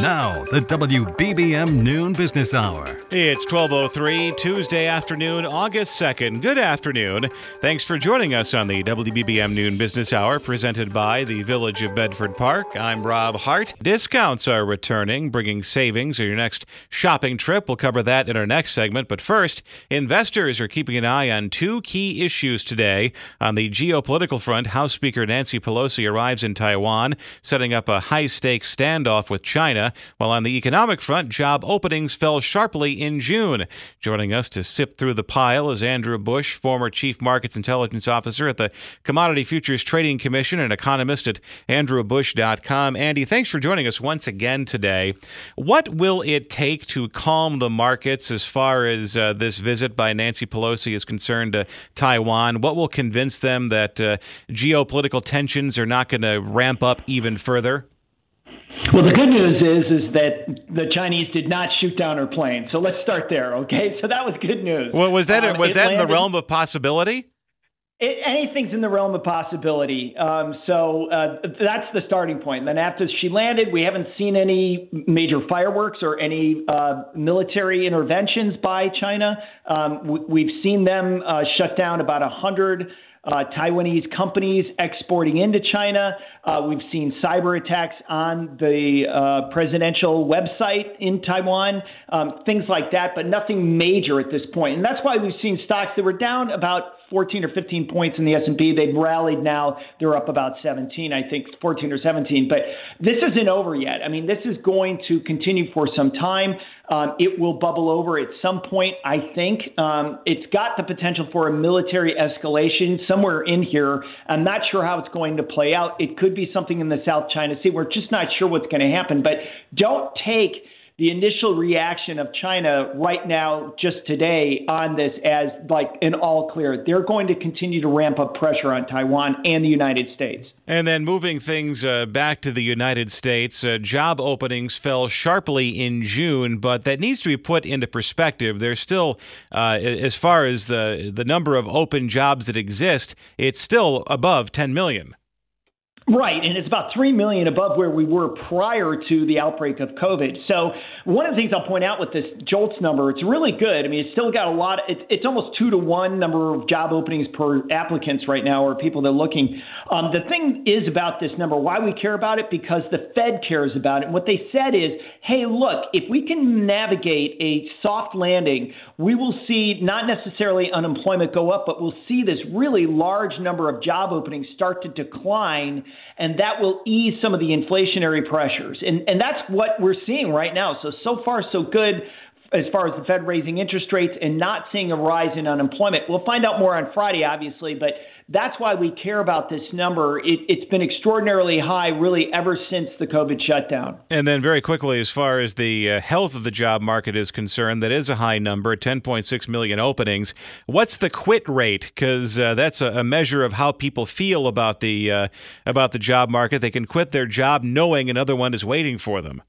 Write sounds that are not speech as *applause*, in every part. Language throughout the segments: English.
Now, the WBBM Noon Business Hour. It's 12:03 Tuesday afternoon, August 2nd. Good afternoon. Thanks for joining us on the WBBM Noon Business Hour presented by the Village of Bedford Park. I'm Rob Hart. Discounts are returning, bringing savings on your next shopping trip. We'll cover that in our next segment, but first, investors are keeping an eye on two key issues today. On the geopolitical front, House Speaker Nancy Pelosi arrives in Taiwan, setting up a high-stakes standoff with China while on the economic front, job openings fell sharply in June. Joining us to sip through the pile is Andrew Busch, former Chief Markets Intelligence Officer at the Commodity Futures Trading Commission and economist at andrewbusch.com. Andy, thanks for joining us once again today. What will it take to calm the markets as far as uh, this visit by Nancy Pelosi is concerned to Taiwan? What will convince them that uh, geopolitical tensions are not going to ramp up even further? Well, the good news is is that the Chinese did not shoot down her plane. So let's start there, okay? *laughs* So that was good news. Well, was that um, was that landed, in the realm of possibility? It, anything's in the realm of possibility. Um, so uh, that's the starting point. Then after she landed, we haven't seen any major fireworks or any uh, military interventions by China. Um, we, have seen them uh, shut down about a hundred uh, Taiwanese companies exporting into China. Uh, we've seen cyber attacks on the uh, presidential website in Taiwan, um, things like that, but nothing major at this point. And that's why we've seen stocks that were down about 14 or 15 points in the S&P. They've rallied now. They're up about 17, I think 14 or 17. But this isn't over yet. I mean, this is going to continue for some time. Um, it will bubble over at some point, I think. Um, it's got the potential for a military escalation somewhere in here. I'm not sure how it's going to play out. It could be something in the South China Sea. We're just not sure what's going to happen. But don't take – the initial reaction of China right now, just today, on this as like an all clear. They're going to continue to ramp up pressure on Taiwan and the United States. And then moving things uh, back to the United States, uh, job openings fell sharply in June, but that needs to be put into perspective. There's still, uh, as far as the the number of open jobs that exist, it's still above 10 million. Right, and it's about three million above where we were prior to the outbreak of COVID. So one of the things I'll point out with this JOLTS number, it's really good. I mean, it's still got a lot. It's, it's almost two to one number of job openings per applicants right now, or people that are looking. Um, the thing is about this number, why we care about it, because the Fed cares about it. And what they said is, hey, look, if we can navigate a soft landing, we will see not necessarily unemployment go up, but we'll see this really large number of job openings start to decline and that will ease some of the inflationary pressures. And, and that's what we're seeing right now. So, so far, so good as far as the Fed raising interest rates and not seeing a rise in unemployment. We'll find out more on Friday, obviously, but that's why we care about this number. It, has been extraordinarily high, really, ever since the COVID shutdown. And then, very quickly, as far as the uh, health of the job market is concerned, that is a high number 10.6 million openings. What's the quit rate? Because uh, that's a, a, measure of how people feel about the, uh, about the job market. They can quit their job knowing another one is waiting for them.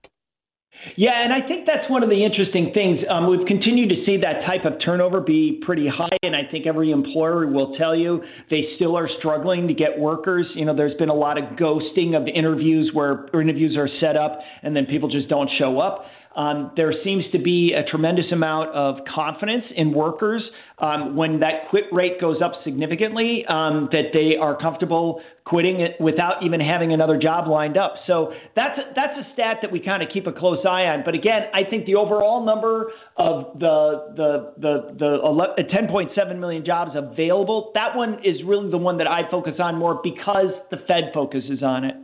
Yeah, and I think that's one of the interesting things. Um, we've continued to see that type of turnover be pretty high, and I think every employer will tell you they still are struggling to get workers. You know, there's been a lot of ghosting of interviews where interviews are set up and then people just don't show up. Um, there seems to be a tremendous amount of confidence in workers um, when that quit rate goes up significantly, um, that they are comfortable quitting it without even having another job lined up. So that's a, that's a stat that we kind of keep a close eye on. But again, I think the overall number of the the the the 10.7 million jobs available, that one is really the one that I focus on more because the Fed focuses on it.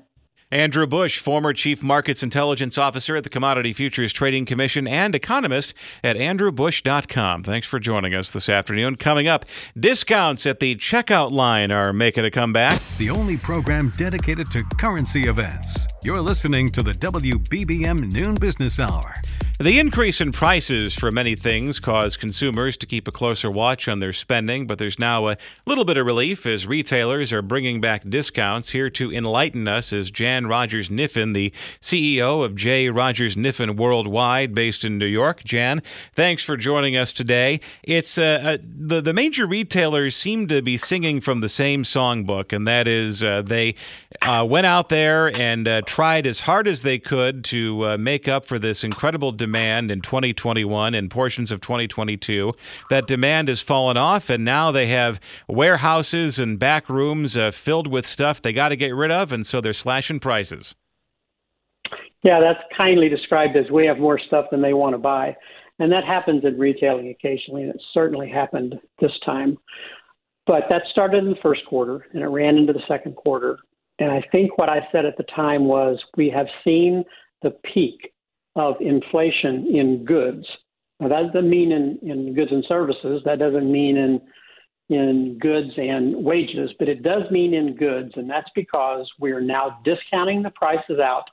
Andrew Busch, former Chief Markets Intelligence Officer at the Commodity Futures Trading Commission and economist at andrewbusch.com. Thanks for joining us this afternoon. Coming up, discounts at the checkout line are making a comeback. The only program dedicated to currency events. You're listening to the WBBM Noon Business Hour. The increase in prices for many things caused consumers to keep a closer watch on their spending, but there's now a little bit of relief as retailers are bringing back discounts. Here to enlighten us is Jan Rogers Kniffen, the CEO of J. Rogers Kniffen Worldwide, based in New York. Jan, thanks for joining us today. It's uh, uh, the the major retailers seem to be singing from the same songbook, and that is uh, they uh, went out there and uh, tried as hard as they could to uh, make up for this incredible demand in 2021 and portions of 2022. That demand has fallen off, and now they have warehouses and back rooms uh, filled with stuff they got to get rid of, and so they're slashing prices. Yeah, that's kindly described as we have more stuff than they want to buy. And that happens in retailing occasionally, and it certainly happened this time. But that started in the first quarter and it ran into the second quarter. And I think what I said at the time was we have seen the peak of inflation in goods. Now that doesn't mean in, in goods and services. That doesn't mean in in goods and wages, but it does mean in goods, and that's because we're now discounting the prices out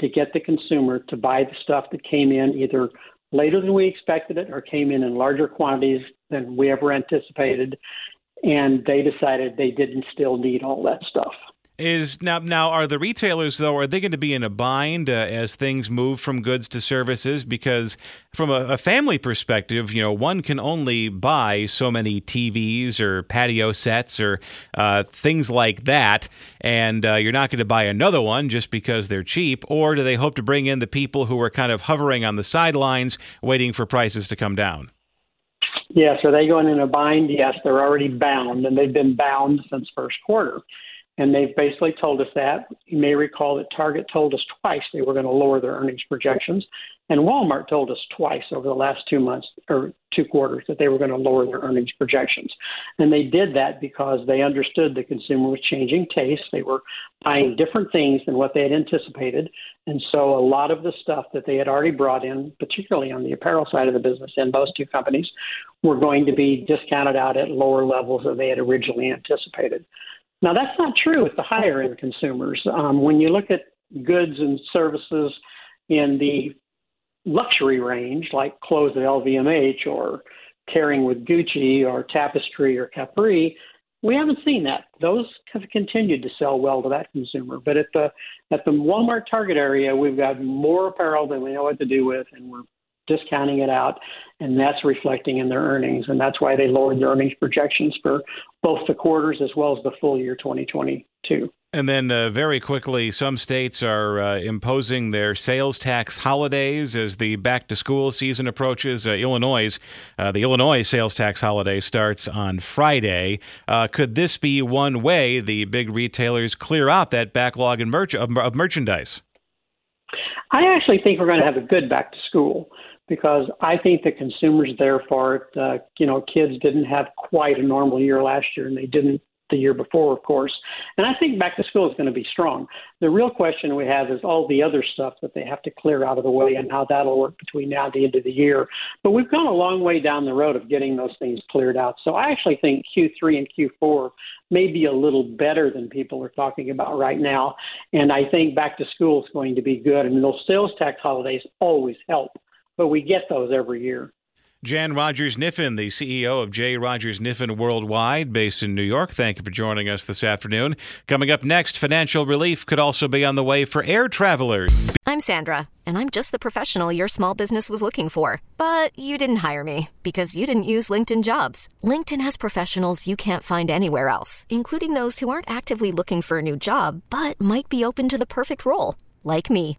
to get the consumer to buy the stuff that came in either later than we expected it or came in in larger quantities than we ever anticipated, and they decided they didn't still need all that stuff is now now are the retailers though are they going to be in a bind uh, as things move from goods to services? Because from a, a, family perspective you know one can only buy so many tvs or patio sets or uh, things like that and uh, you're not going to buy another one just because they're cheap or do they hope to bring in the people who are kind of hovering on the sidelines waiting for prices to come down? Yes are they going in a bind? Yes they're already bound and they've been bound since first quarter and they've basically told us that. You may recall that Target told us twice they were going to lower their earnings projections, and Walmart told us twice over the last two months or two quarters that they were going to lower their earnings projections. And they did that because they understood the consumer was changing tastes. They were buying different things than what they had anticipated. And so a lot of the stuff that they had already brought in, particularly on the apparel side of the business in those two companies, were going to be discounted out at lower levels than they had originally anticipated. Now, that's not true with the higher end consumers. Um, when you look at goods and services in the luxury range, like clothes at LVMH or Kering with Gucci or Tapestry or Capri, we haven't seen that. Those have continued to sell well to that consumer. But at the at the Walmart Target area, we've got more apparel than we know what to do with, and we're discounting it out, and that's reflecting in their earnings. And that's why they lowered their earnings projections for both the quarters as well as the full year 2022. And then, uh, very quickly, some states are uh, imposing their sales tax holidays as the back to school season approaches. Uh, Illinois, uh, the Illinois sales tax holiday starts on Friday. Uh, could this be one way the big retailers clear out that backlog in merch- of, of merchandise? I actually think we're going to have a good back to school because I think the consumers there for it. Uh, you know, kids didn't have quite a normal year last year, and they didn't the year before, of course. And I think back to school is going to be strong. The real question we have is all the other stuff that they have to clear out of the way and how that'll work between now and the end of the year. But we've gone a long way down the road of getting those things cleared out. So I actually think Q3 and Q4 may be a little better than people are talking about right now. And I think back to school is going to be good. And those sales tax holidays always help but we get those every year. Jan Rogers Kniffen, the CEO of J. Rogers Kniffen Worldwide, based in New York. Thank you for joining us this afternoon. Coming up next, financial relief could also be on the way for air travelers. I'm Sandra, and I'm just the professional your small business was looking for. But you didn't hire me because you didn't use LinkedIn jobs. LinkedIn has professionals you can't find anywhere else, including those who aren't actively looking for a new job but might be open to the perfect role, like me.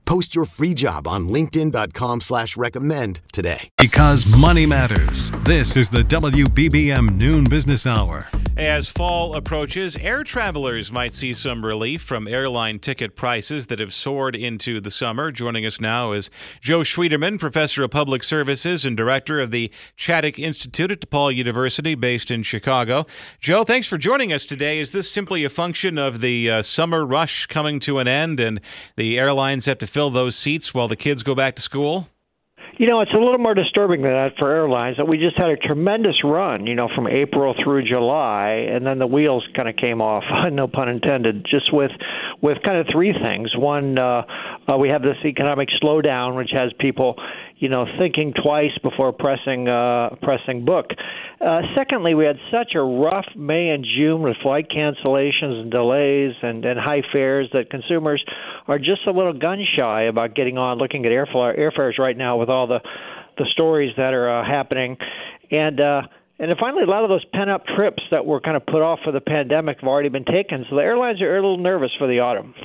Post your free job on linkedin.com slash recommend today. Because money matters. This is the WBBM Noon Business Hour. As fall approaches, air travelers might see some relief from airline ticket prices that have soared into the summer. Joining us now is Joe Schwieterman, professor of public services and director of the Chaddick Institute at DePaul University, based in Chicago. Joe, thanks for joining us today. Is this simply a function of the uh, summer rush coming to an end and the airlines have to fill those seats while the kids go back to school? You know, it's a little more disturbing than that for airlines. That we just had a tremendous run, you know, from April through July, and then the wheels kind of came off. *laughs* no pun intended. Just with with kind of three things. One, uh, uh, we have this economic slowdown, which has people, you know, thinking twice before pressing uh, pressing book. Uh, secondly, we had such a rough May and June with flight cancellations and delays and, and high fares that consumers are just a little gun shy about getting on looking at airfare, airfares right now with all the the stories that are uh, happening, and. uh and then finally, a lot of those pent up trips that were kind of put off for the pandemic have already been taken. So the airlines are a little nervous for the autumn.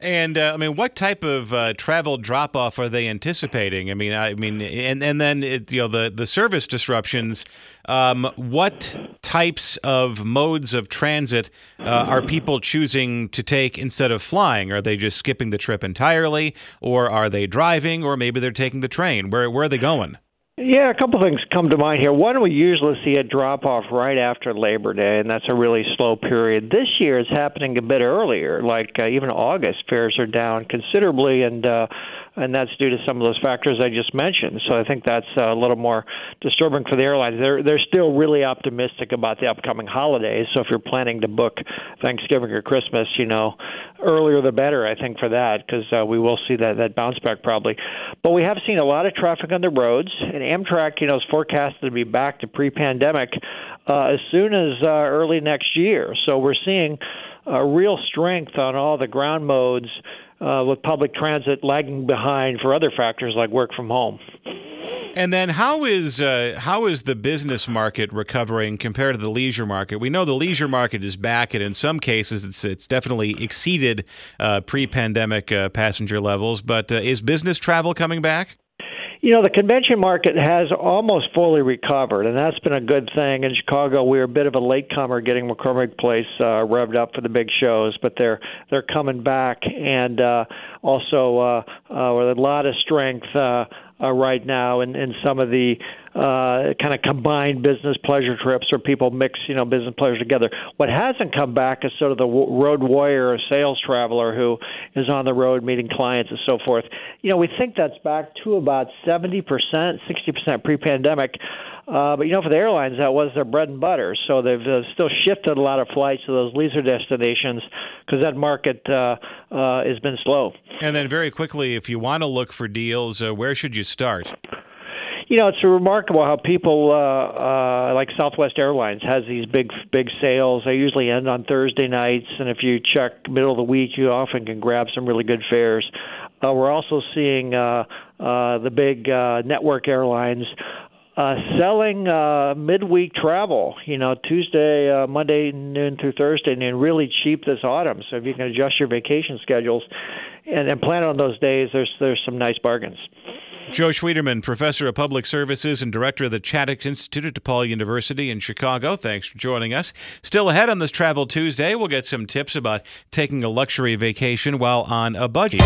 And uh, I mean, what type of uh, travel drop off are they anticipating? I mean, I mean, and and then it, you know the the service disruptions. Um, what types of modes of transit uh, are people choosing to take instead of flying? Are they just skipping the trip entirely, or are they driving, or maybe they're taking the train? Where where are they going? Yeah, a couple things come to mind here. One, we usually see a drop off right after Labor Day, and that's a really slow period. This year, it's happening a bit earlier. Like uh, even August, fares are down considerably, and uh, and that's due to some of those factors I just mentioned. So I think that's a little more disturbing for the airlines. They're they're still really optimistic about the upcoming holidays. So if you're planning to book Thanksgiving or Christmas, you know, earlier the better. I think for that because uh, we will see that that bounce back probably. But we have seen a lot of traffic on the roads, and Amtrak, you know, is forecasted to be back to pre-pandemic uh, as soon as uh, early next year. So we're seeing a real strength on all the ground modes uh, with public transit lagging behind for other factors like work from home. And then, how is uh, how is the business market recovering compared to the leisure market? We know the leisure market is back, and in some cases, it's it's definitely exceeded uh, pre-pandemic uh, passenger levels. But uh, is business travel coming back? You know, the convention market has almost fully recovered, and that's been a good thing. In Chicago, we are a bit of a latecomer getting McCormick Place uh, revved up for the big shows, but they're they're coming back, and uh, also uh, uh, with a lot of strength. Uh, uh, right now in, in some of the uh, kind of combined business pleasure trips where people mix, you know, business pleasure together. What hasn't come back is sort of the road warrior or sales traveler who is on the road meeting clients and so forth. You know, we think that's back to about 70%, 60% pre-pandemic. Uh, but you know, for the airlines, that was their bread and butter. So they've uh, still shifted a lot of flights to those leisure destinations because that market uh, uh, has been slow. And then, very quickly, if you want to look for deals, uh, where should you start? you know, it's remarkable how people uh, uh, like Southwest Airlines has these big big sales. They usually end on Thursday nights, and if you check middle of the week, you often can grab some really good fares. Uh, we're also seeing uh, uh, the big uh, network airlines uh, selling uh, midweek travel. You know, Tuesday, uh, Monday noon through Thursday noon, really cheap this autumn. So if you can adjust your vacation schedules and, and plan on those days, there's there's some nice bargains. Joe Schwieterman, professor of public services and director of the Chaddick Institute at DePaul University in Chicago. Thanks for joining us. Still ahead on this Travel Tuesday, we'll get some tips about taking a luxury vacation while on a budget.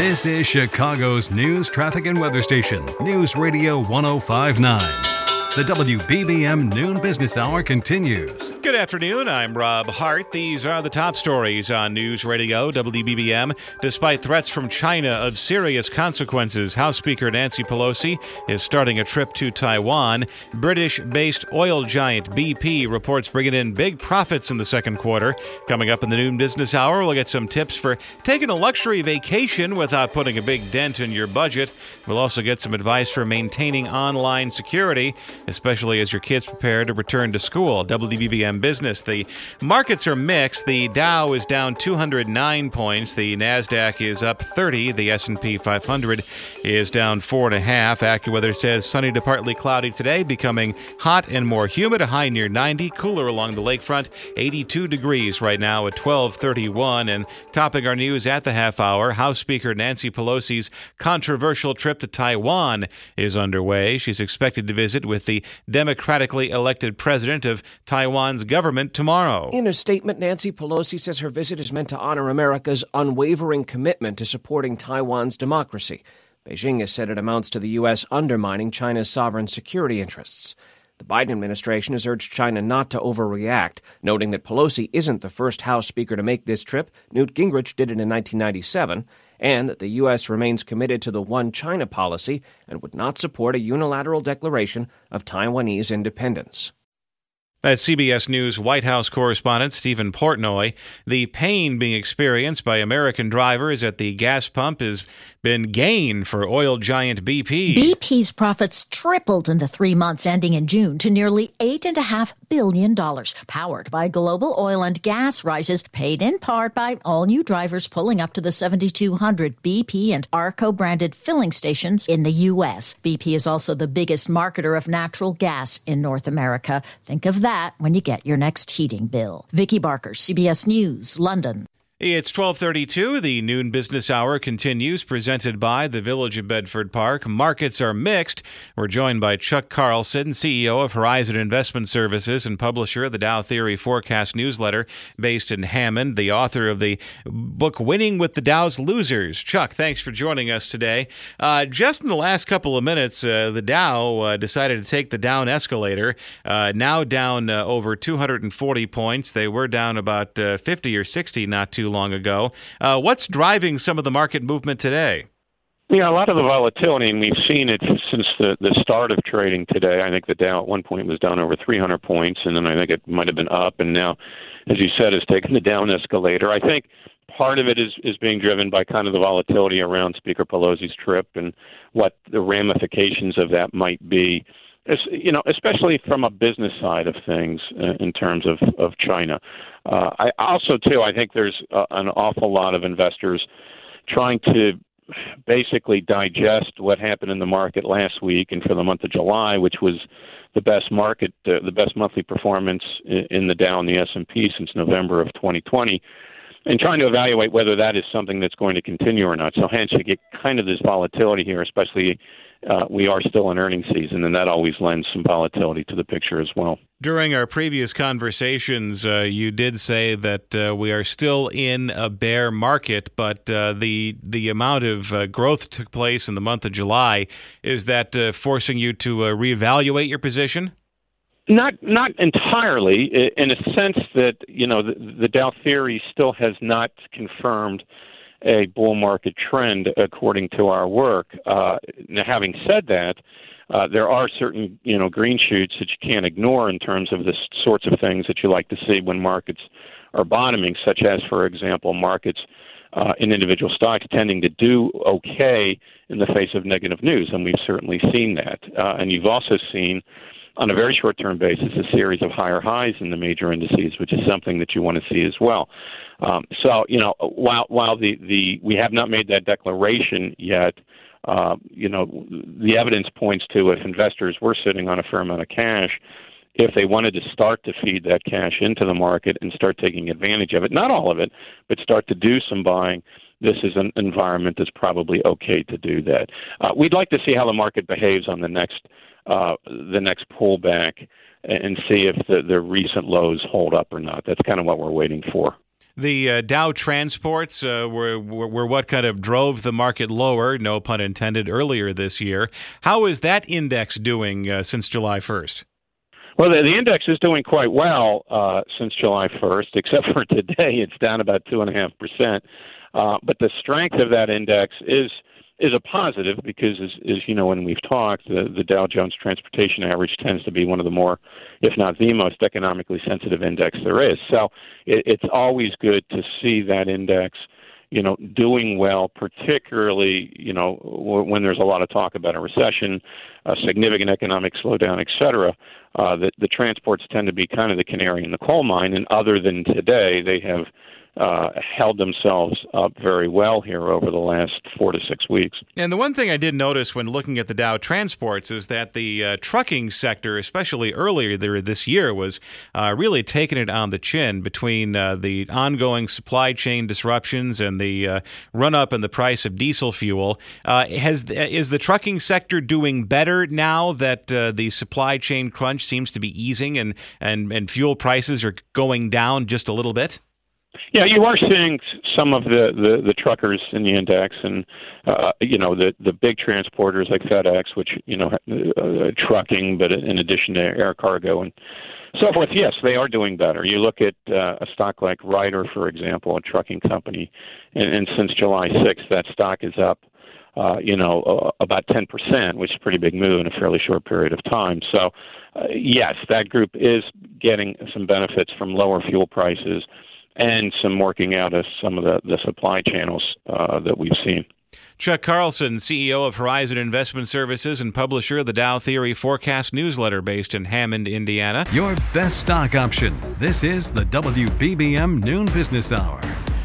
This is Chicago's news, traffic, and weather station, News Radio 1059. The WBBM Noon Business Hour continues. Good afternoon. I'm Rob Hart. These are the top stories on News Radio WBBM. Despite threats from China of serious consequences, House Speaker Nancy Pelosi is starting a trip to Taiwan. British based oil giant BP reports bringing in big profits in the second quarter. Coming up in the Noon Business Hour, we'll get some tips for taking a luxury vacation without putting a big dent in your budget. We'll also get some advice for maintaining online security. Especially as your kids prepare to return to school. WBBM Business. The markets are mixed. The Dow is down 209 points. The Nasdaq is up 30. The S&P 500 is down four and a half. AccuWeather says sunny to partly cloudy today, becoming hot and more humid. A high near 90. Cooler along the lakefront. 82 degrees right now at 12:31. And topping our news at the half hour, House Speaker Nancy Pelosi's controversial trip to Taiwan is underway. She's expected to visit with democratically elected president of Taiwan's government tomorrow. In a statement, Nancy Pelosi says her visit is meant to honor America's unwavering commitment to supporting Taiwan's democracy. Beijing has said it amounts to the U.S. undermining China's sovereign security interests. The Biden administration has urged China not to overreact, noting that Pelosi isn't the first House Speaker to make this trip. Newt Gingrich did it in 1997, and that the U.S. remains committed to the One China policy and would not support a unilateral declaration of Taiwanese independence. That's CBS News White House correspondent Steven Portnoy. The pain being experienced by American drivers at the gas pump has been gain for oil giant BP. BP's profits tripled in the three months ending in June to nearly $8.5 billion, powered by global oil and gas rises, paid in part by all new drivers pulling up to the 7,200 BP and ARCO branded filling stations in the U.S. BP is also the biggest marketer of natural gas in North America. Think of that when you get your next heating bill. Vicki Barker, CBS News, London. It's 1232. The noon business hour continues, presented by the Village of Bedford Park. Markets are mixed. We're joined by Chuck Carlson, CEO of Horizon Investment Services and publisher of the Dow Theory Forecast newsletter based in Hammond, the author of the book Winning with the Dow's Losers. Chuck, thanks for joining us today. Uh, just in the last couple of minutes, uh, the Dow uh, decided to take the down escalator, uh, now down uh, over 240 points. They were down about uh, 50 or 60 not too long ago. Uh, what's driving some of the market movement today? Yeah, a lot of the volatility, and we've seen it since the, the start of trading today. I think the Dow at one point was down over 300 points, and then I think it might have been up, and now, as you said, has taken the down escalator. I think part of it is is being driven by kind of the volatility around Speaker Pelosi's trip and what the ramifications of that might be you know, especially from a business side of things uh, in terms of of China. Uh, I also too, I think there's uh, an awful lot of investors trying to basically digest what happened in the market last week and for the month of July, which was the best market, uh, the best monthly performance in, in the Dow and the S&P since November of 2020 and trying to evaluate whether that is something that's going to continue or not. So hence you get kind of this volatility here, especially uh, we are still in earnings season, and that always lends some volatility to the picture as well. During our previous conversations, uh, you did say that uh, we are still in a bear market, but uh, the the amount of uh, growth took place in the month of July. Is that uh, forcing you to reevaluate your position? Not not entirely, in a sense that you know the, the Dow theory still has not confirmed a bull market trend according to our work. Uh, now, having said that, uh, there are certain you know green shoots that you can't ignore in terms of the sorts of things that you like to see when markets are bottoming, such as, for example, markets uh, in individual stocks tending to do okay in the face of negative news, and we've certainly seen that. Uh, and you've also seen on a very short term basis a series of higher highs in the major indices, which is something that you want to see as well. Um, so, you know, while while the, the we have not made that declaration yet, uh, you know, the evidence points to if investors were sitting on a fair amount of cash, if they wanted to start to feed that cash into the market and start taking advantage of it, not all of it, but start to do some buying, this is an environment that's probably okay to do that. Uh, we'd like to see how the market behaves on the next uh, the next pullback and see if the, the recent lows hold up or not. That's kind of what we're waiting for. The uh, Dow transports uh, were, were, were what kind of drove the market lower, no pun intended, earlier this year. How is that index doing uh, since July 1st? Well, the, the, index is doing quite well uh, since July 1st, *laughs* except for today, it's down about two and a half percent. Uh, but the strength of that index is is a positive because, as, as you know, when we've talked, the, the Dow Jones Transportation Average tends to be one of the more, if not the most, economically sensitive index there is. So it, it's always good to see that index you know, doing well, particularly, you know, when there's a lot of talk about a recession, a significant economic slowdown, et cetera. Uh, the, the transports tend to be kind of the canary in the coal mine, and other than today, they have uh, held themselves up very well here over the last four to six weeks. And the one thing I did notice when looking at the Dow transports is that the uh, trucking sector, especially earlier this year, was uh, really taking it on the chin between uh, the ongoing supply chain disruptions and the uh, run up in the price of diesel fuel. Uh, has is the trucking sector doing better now that the supply chain crunch seems to be easing and, and, and fuel prices are going down just a little bit? Yeah, you are seeing some of the, the, the truckers in the index, and uh, you know the the big transporters like FedEx, which you know uh, trucking, but in addition to air cargo and so forth. Yes, they are doing better. You look at uh, a stock like Ryder, for example, a trucking company, and, and since July 6th, that stock is up. Uh, you know, uh, about 10%, which is a pretty big move in a fairly short period of time. So, uh, yes, that group is getting some benefits from lower fuel prices and some working out of some of the, the supply channels uh, that we've seen. Chuck Carlson, CEO of Horizon Investment Services and publisher of the Dow Theory Forecast newsletter based in Hammond, Indiana. Your best stock option. This is the WBBM Noon Business Hour.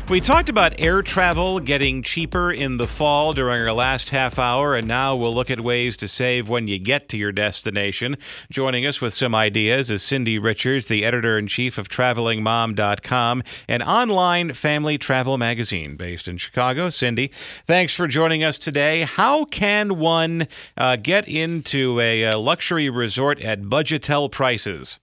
We talked about air travel getting cheaper in the fall during our last half hour, and now we'll look at ways to save when you get to your destination. Joining us with some ideas is Cindy Richards, the editor in chief of TravelingMom.com, an online family travel magazine based in Chicago. Cindy, thanks for joining us today. How can one uh, get into a, a luxury resort at budgetel prices?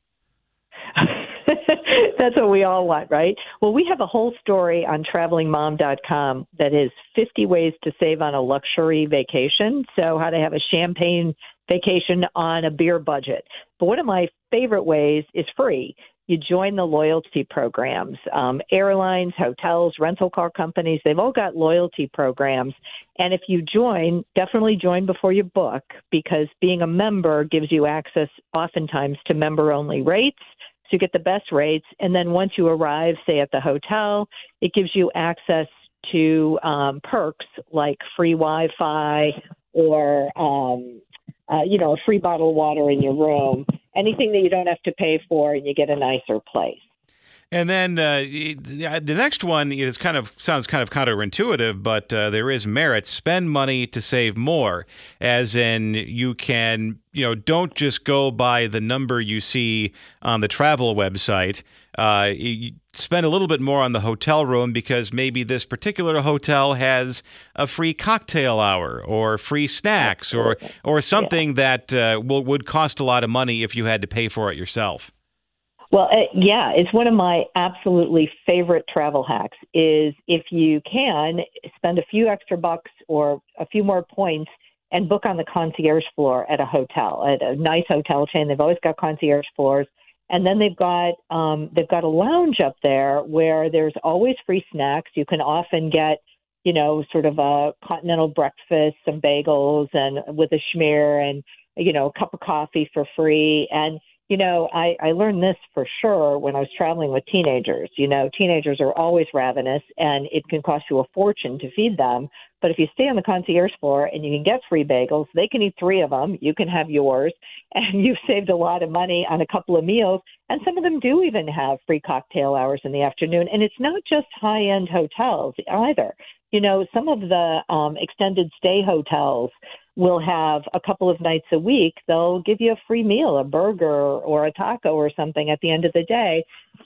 That's what we all want, right? Well, we have a whole story on travelingmom.com that is 50 ways to save on a luxury vacation. So, how to have a champagne vacation on a beer budget. But one of my favorite ways is free. You join the loyalty programs. Um, airlines, hotels, rental car companies, they've all got loyalty programs. And if you join, definitely join before you book because being a member gives you access oftentimes to member only rates you get the best rates. And then once you arrive, say at the hotel, it gives you access to um, perks like free Wi-Fi or um, uh, you know a free bottle of water in your room. Anything that you don't have to pay for, and you get a nicer place. And then uh, the next one is kind of sounds kind of counterintuitive, but uh, there is merit. Spend money to save more, as in you can you know don't just go by the number you see on the travel website. Uh, spend a little bit more on the hotel room because maybe this particular hotel has a free cocktail hour or free snacks or or something yeah. that uh, will, would cost a lot of money if you had to pay for it yourself. Well, uh, yeah, it's one of my absolutely favorite travel hacks. Is if you can spend a few extra bucks or a few more points and book on the concierge floor at a hotel, at a nice hotel chain. They've always got concierge floors, and then they've got um, they've got a lounge up there where there's always free snacks. You can often get you know sort of a continental breakfast, some bagels, and with a schmear, and you know a cup of coffee for free, and you know, I, I learned this for sure when I was traveling with teenagers. You know, teenagers are always ravenous and it can cost you a fortune to feed them. But if you stay on the concierge floor and you can get free bagels, they can eat three of them. You can have yours, *laughs* and you've saved a lot of money on a couple of meals. And some of them do even have free cocktail hours in the afternoon. And it's not just high end hotels either. You know, some of the um, extended stay hotels will have a couple of nights a week, they'll give you a free meal, a burger or a taco or something at the end of the day.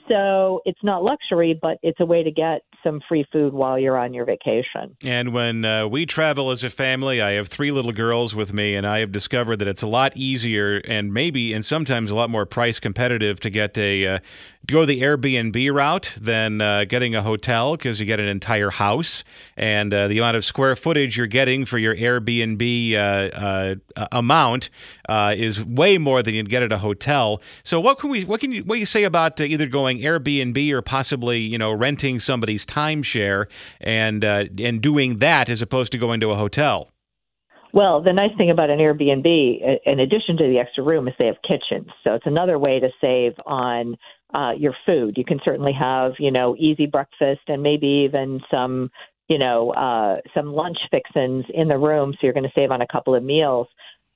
So it's not luxury, but it's a way to get some free food while you're on your vacation. And when uh, we travel as a family, I have three little girls with me, and I have discovered that it's a lot easier and maybe and sometimes a lot more price competitive to get a uh, go the Airbnb route than uh, getting a hotel because you get an entire house, and uh, the amount of square footage you're getting for your Airbnb uh, uh, amount is way more than you'd get at a hotel. So what can we what can you what you say about either going Airbnb or possibly you know renting somebody's timeshare and uh, and doing that as opposed to going to a hotel. Well, the nice thing about an Airbnb, in addition to the extra room, is they have kitchens. So it's another way to save on uh, your food. You can certainly have, you know, easy breakfast and maybe even some you know, uh, some lunch fixins in the room, so you're going to save on a couple of meals.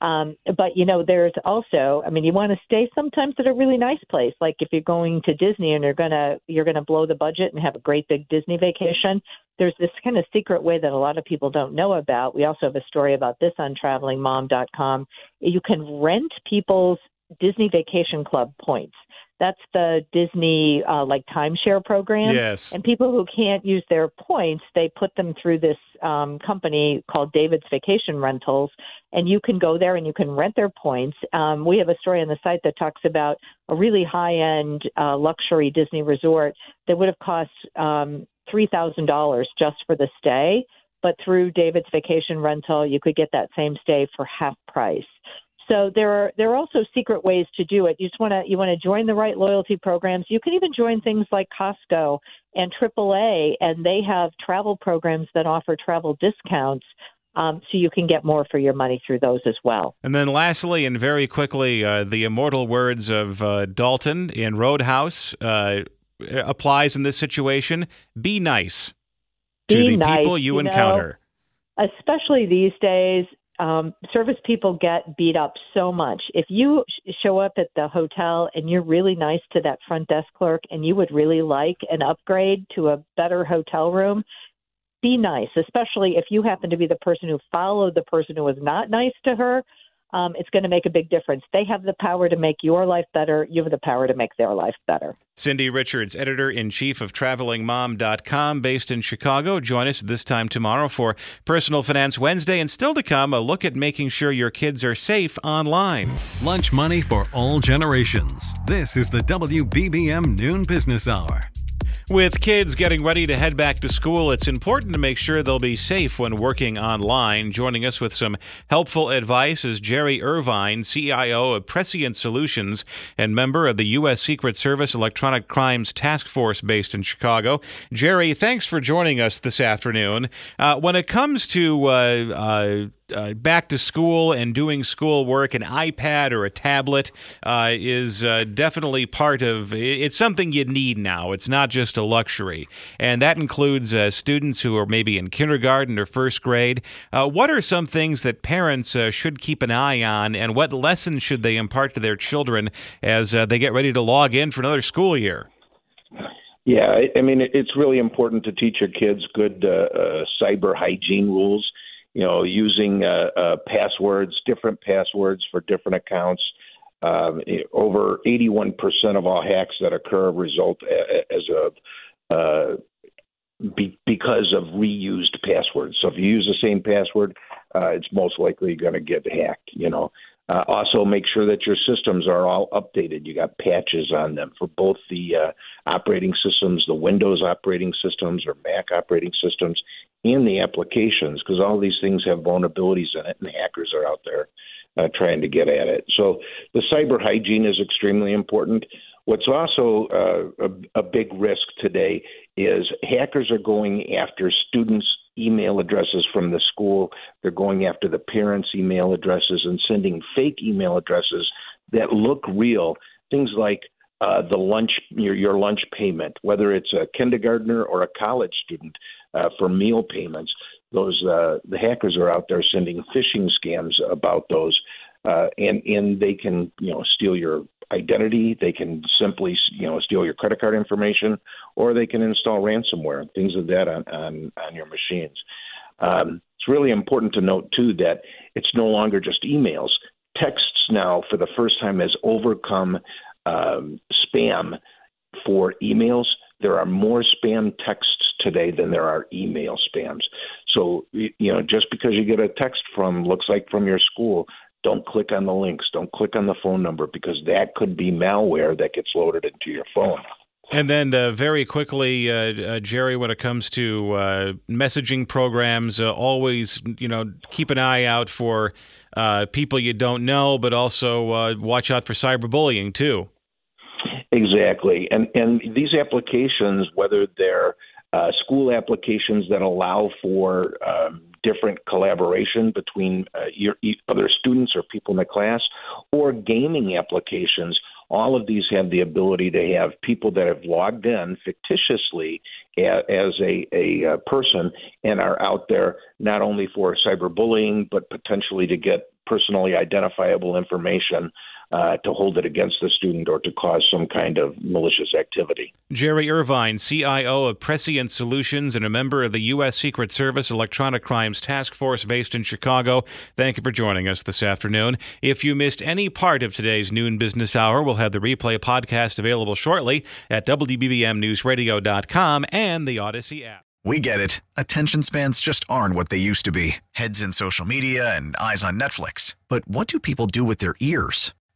Um, but you know, there's also, I mean, you want to stay sometimes at a really nice place. Like if you're going to Disney and you're gonna you're gonna blow the budget and have a great big Disney vacation. There's this kind of secret way that a lot of people don't know about. We also have a story about this on TravelingMom.com. You can rent people's Disney Vacation Club points. That's the Disney uh, like timeshare program. Yes. And people who can't use their points, they put them through this um, company called David's Vacation Rentals, and you can go there and you can rent their points. Um, we have a story on the site that talks about a really high-end uh, luxury Disney resort that would have cost um, three thousand dollars just for the stay, but through David's Vacation Rental, you could get that same stay for half price. So there are there are also secret ways to do it. You just want to you want to join the right loyalty programs. You can even join things like Costco and AAA, and they have travel programs that offer travel discounts. Um, so you can get more for your money through those as well. And then, lastly, and very quickly, uh, the immortal words of uh, Dalton in Roadhouse uh, applies in this situation: "Be nice Be to the nice, people you, you encounter." Know, especially these days, um, service people get beat up so much. If you sh- show up at the hotel and you're really nice to that front desk clerk and you would really like an upgrade to a better hotel room, be nice, especially if you happen to be the person who followed the person who was not nice to her. Um, it's going to make a big difference. They have the power to make your life better. You have the power to make their life better. Cindy Richards, editor in chief of TravelingMom.com, based in Chicago. Join us this time tomorrow for Personal Finance Wednesday, and still to come, a look at making sure your kids are safe online. Lunch money for all generations. This is the WBBM Noon Business Hour. With kids getting ready to head back to school, it's important to make sure they'll be safe when working online. Joining us with some helpful advice is Jerry Irvine, CIO of Prescient Solutions and member of the U.S. Secret Service Electronic Crimes Task Force based in Chicago. Jerry, thanks for joining us this afternoon. Uh, when it comes to uh, uh, uh, back to school and doing schoolwork, an iPad or a tablet uh, is uh, definitely part of it's something you need now. It's not just a luxury. And that includes uh, students who are maybe in kindergarten or first grade. Uh, what are some things that parents uh, should keep an eye on, and what lessons should they impart to their children as they get ready to log in for another school year? Yeah, I mean, it's really important to teach your kids good cyber hygiene rules you know, using uh, uh, passwords, different passwords for different accounts. Um, over 81% of all hacks that occur result as of uh, be, because of reused passwords. So if you use the same password, uh, it's most likely going to get hacked. You know, uh, also, make sure that your systems are all updated. You got patches on them for both the uh, operating systems, the Windows operating systems or Mac operating systems, and the applications, because all these things have vulnerabilities in it, and hackers are out there uh, trying to get at it. So the cyber hygiene is extremely important. What's also uh, a, a big risk today is hackers are going after students' email addresses from the school. They're going after the parents' email addresses and sending fake email addresses that look real. Things like uh, the lunch, your, your lunch payment, whether it's a kindergartner or a college student uh, for meal payments. Those uh, the hackers are out there sending phishing scams about those, uh, and and they can you know steal your identity. They can simply, you know, steal your credit card information, or they can install ransomware, and things of that on on, on your machines. Um, it's really important to note too that it's no longer just emails. Texts now, for the first time, has overcome um, spam for emails. There are more spam texts today than there are email spams. So, you know, just because you get a text from looks like from your school don't click on the links. Don't click on the phone number because that could be malware that gets loaded into your phone. And then, uh, very quickly, uh, uh, Jerry, when it comes to uh, messaging programs, uh, always you know keep an eye out for uh, people you don't know, but also watch out for cyberbullying too. Exactly, and and these applications, whether they're school applications that allow for um, different collaboration between uh, your other students or people in the class, or gaming applications. All of these have the ability to have people that have logged in fictitiously as a, a, uh, person and are out there not only for cyberbullying but potentially to get personally identifiable information uh, to hold it against the student or to cause some kind of malicious activity. Jerry Irvine, CIO of Prescient Solutions and a member of the U.S. Secret Service Electronic Crimes Task Force based in Chicago. Thank you for joining us this afternoon. If you missed any part of today's noon business hour, we'll have the replay podcast available shortly at WBBMNewsRadio.com and the Audacy app. We get it. Attention spans just aren't what they used to be heads in social media and eyes on Netflix. But what do people do with their ears?